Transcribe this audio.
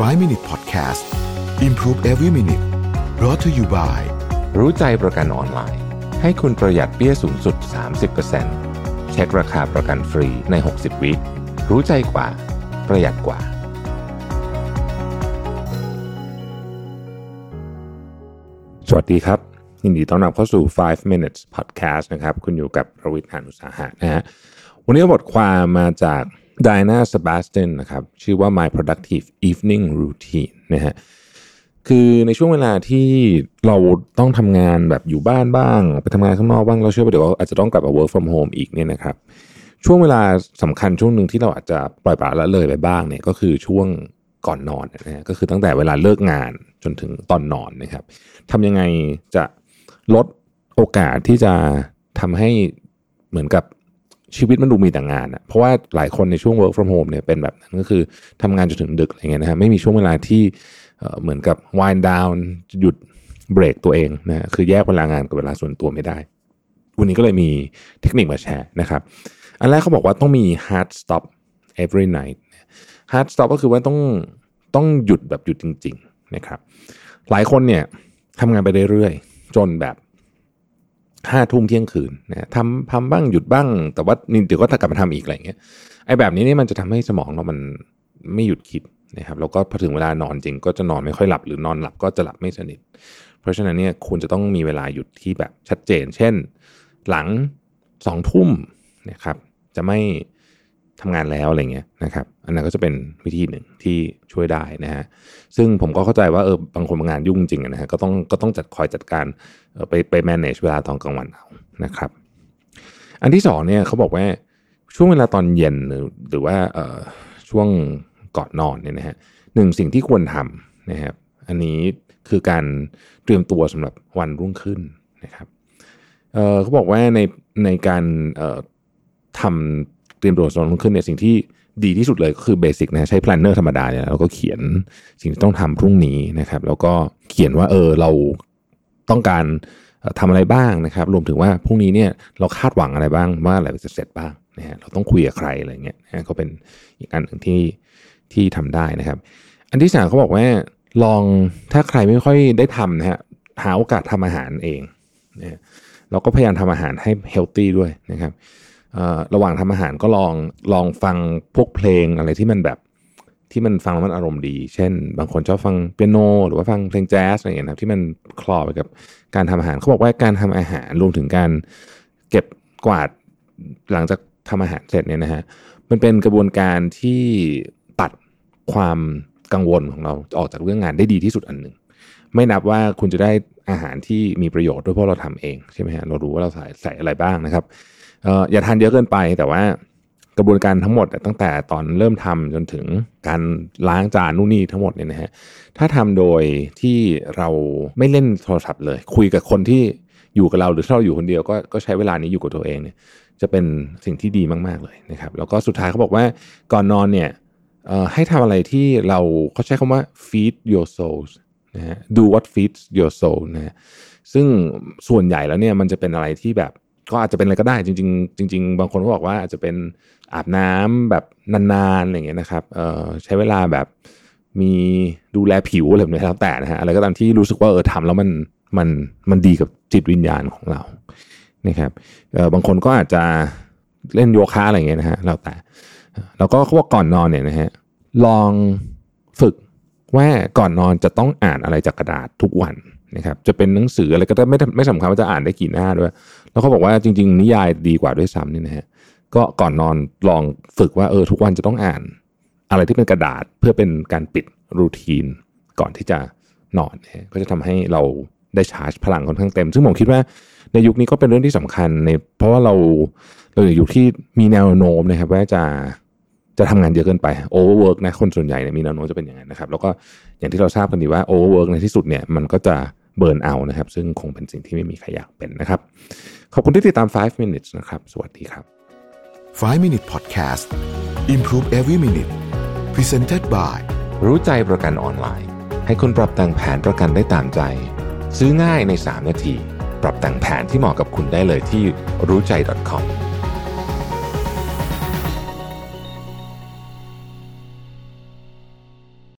5 Minute Podcast Improve Every Minute brought to you by รู้ใจประกันออนไลน์ ให้คุณประหยัดเปี้ยสูงสุด 30%เช็คราคาประกันฟรีใน 60 วิรู้ใจกว่า ประหยัดกว่า สวัสดีครับ ยินดีต้อนรับเข้าสู่ 5 minutes podcast นะครับ คุณอยู่กับประวิทย์หานุสาหะนะฮะวันนี้บทความมาจาก Diana Sebastian นะครับชื่อว่า My Productive Evening Routine นะฮะคือในช่วงเวลาที่เราต้องทำงานแบบอยู่บ้านบ้าง ไปทำงานข้างนอกบ้างเราเชื่อว่าเดี๋ยวอาจจะต้องกลับมา work from home อีกเนี่ยนะครับช่วงเวลาสำคัญช่วงหนึ่งที่เราอาจจะปล่อยปละละเลยไปบ้างเนี่ยก็คือช่วงก่อนนอนนะฮะก็คือตั้งแต่เวลาเลิกงานจนถึงตอนนอนนะครับทำยังไงจะลดโอกาสที่จะทำให้เหมือนกับ ชีวิตมันดูมีแต่งานอะเพราะว่าหลายคนในช่วง work from home เนี่ยเป็นแบบนั้นก็คือทำงานจนถึงดึกอะไรเงี้ยนะฮะไม่มีช่วงเวลาที่เหมือนกับ wind down หยุดเบรกตัวเองนะฮะคือแยกเวลางานกับเวลาส่วนตัวไม่ได้ วันนี้ก็เลยมีเทคนิคมาแชร์นะครับ อันแรกเขาบอกว่าต้องมี hard stop every night hard stop ก็คือว่าต้องต้องหยุดแบบหยุดจริง ๆ นะครับ หลายคนเนี่ยทำงานไปเรื่อยๆจนแบบ ห้าทุ่มเที่ยงคืนนะทำทำบ้างหยุดบ้าง แต่ว่านี่เดี๋ยวก็กลับมาทำอีกอะไรเงี้ยไอ้แบบนี้นี่มันจะทำให้สมองเรามันไม่หยุดคิดนะครับแล้วก็พอถึงเวลานอนจริงก็จะนอนไม่ค่อยหลับหรือนอนหลับก็จะหลับไม่สนิท เพราะฉะนั้นเนี่ยคุณจะต้องมีเวลาหยุดที่แบบชัดเจน เช่น หลังสองทุ่มนะครับจะไม่ ทำงานแล้วอะไรเงี้ยนะครับอันนั้นก็จะเป็นวิธีหนึ่งที่ช่วยได้นะฮะซึ่งผมก็เข้าใจว่าเออบางคนงานยุ่งจริงนะฮะก็ต้องก็ต้องจัดคอยจัดการเออไปไป manage เวลาตอนกลางวันเอานะครับ อันที่สองเนี่ยเขาบอกว่าช่วงเวลาตอนเย็นหรือหรือว่าเอ่อช่วงก่อนนอนเนี่ยนะฮะหนึ่งสิ่งที่ควรทำนะครับอันนี้คือการเตรียมตัวสำหรับวันรุ่งขึ้นนะครับเออเขาบอกว่าในในการเอ่อทำ เตรียมตัวสำรับวันรุ่งขึ้นเนี่ยสิ่งที่ดีที่สุดเลยก็คือเบสิกนะใช้ planner ธรรมดาเนี่ยแล้วก็เขียนสิ่งที่ต้องทำพรุ่งนี้นะครับ แล้วก็เขียนว่าเออเราต้องการเอ่อทำอะไรบ้างนะครับ รวมถึงว่าพรุ่งนี้เนี่ยเราคาดหวังอะไรบ้างว่าอะไรจะเสร็จบ้างนะฮะเราต้องคุยกับใครอะไรเงี้ยนะก็เป็นอีกอันหนึ่งที่ที่ทำได้นะครับ อันที่สามเขาบอกว่าลองถ้าใครไม่ค่อยได้ทำนะฮะหาโอกาสทำอาหารเองนะฮะเราก็พยายามทำอาหารให้เฮลตี้ด้วยนะครับ ระหว่างทำอาหารก็ลองลองฟังพวกเพลงอะไรที่มันแบบที่มันฟังแล้วมันอารมณ์ดี เช่น บางคนชอบฟังเปียโน หรือว่าฟังเพลงแจ๊สอะไรอย่างเงี้ยนะครับที่มันคลอไปกับการทำอาหาร เขาบอกว่าการทำอาหารรวมถึงการเก็บกวาดหลังจากทำอาหารเสร็จเนี่ยนะฮะ มันเป็นกระบวนการที่ตัดความกังวลของเราออกจากเรื่องงานได้ดีที่สุดอันหนึ่ง ไม่นับว่าคุณจะได้อาหารที่มีประโยชน์ด้วยเพราะเราทำเองใช่ไหมฮะ เรารู้ว่าเราใส่ใส่อะไรบ้างนะครับ อ่ออย่าทานเยอะเกินไปแต่ว่ากระบวนการทั้งหมดตั้งแต่ตอนเริ่มทำจนถึงการล้างจานนู่นนี่ทั้งหมดเนี่ยนะฮะถ้าทำโดยที่เราไม่เล่นโทรศัพท์เลย คุยกับคนที่อยู่กับเราหรือถ้าเราอยู่คนเดียวก็ก็ใช้เวลานี้อยู่กับตัวเองเนี่ยจะเป็นสิ่งที่ดีมาก ๆ เลยนะครับ แล้วก็สุดท้ายเขาบอกว่าก่อนนอนเนี่ยเอ่อให้ทำอะไรที่เราเขาใช้คำว่า feed your soul นะฮะ do what feeds your soul นะฮะซึ่งส่วนใหญ่แล้วเนี่ยมันจะเป็นอะไรที่แบบ ก็อาจจะเป็นอะไรก็ได้จริง ๆ จริง ๆ บางคนก็บอกว่าอาจจะเป็นอาบน้ำแบบนานๆอะไรอย่างเงี้ยนะครับเอ่อใช้เวลาแบบมีดูแลผิวอะไรแบบนี้แล้วแต่นะฮะอะไรก็ตามที่รู้สึกว่าเออทำแล้วมันมันมันดีกับจิตวิญญาณของเรานะครับเออบางคนก็อาจจะเล่นโยคะอะไรอย่างเงี้ยนะฮะแล้วแต่แล้วก็เขาบอกก่อนนอนเนี่ยนะฮะลองฝึกว่าก่อนนอนจะต้องอ่านอะไรจากกระดาษทุกวัน นะครับจะเป็นหนังสืออะไรก็ได้ไม่ไม่สำคัญว่าจะอ่านได้กี่หน้าด้วย แล้วเขาบอกว่าจริง ๆ นิยายดีกว่าด้วยซ้ำนี่นะฮะก็ก่อนนอนลองฝึกว่าเออทุกวันจะต้องอ่าน อะไรที่เป็นกระดาษเพื่อเป็นการปิดroutine ก่อนที่จะนอนนะก็จะทำให้เราได้ชาร์จพลังค่อนข้างเต็ม ซึ่งผมคิดว่าในยุคนี้ก็เป็นเรื่องที่สำคัญในเพราะว่าเราเราอยู่ยุคที่มีแนวโน้มนะครับว่าจะจะทำงานเยอะเกินไป overwork นะคนส่วนใหญ่เนี่ยมีแนวโน้มจะเป็นอย่างนั้นนะครับ แล้วก็อย่างที่เราทราบกันดีว่า overwork ในที่สุดเนี่ยมันก็จะ burnout นะครับ ซึ่งคงเป็นสิ่งที่ไม่มีใครอยากเป็นนะครับ ขอบคุณที่ติดตาม 5 minutes นะครับ สวัสดีครับ 5 Minute Podcast Improve Every Minute Presented by รู้ใจประกันออนไลน์ ให้คุณปรับแต่งแผนประกันได้ตามใจ ซื้อง่ายใน 3 นาที ปรับแต่งแผนที่เหมาะกับคุณได้เลยที่รู้ใจ .com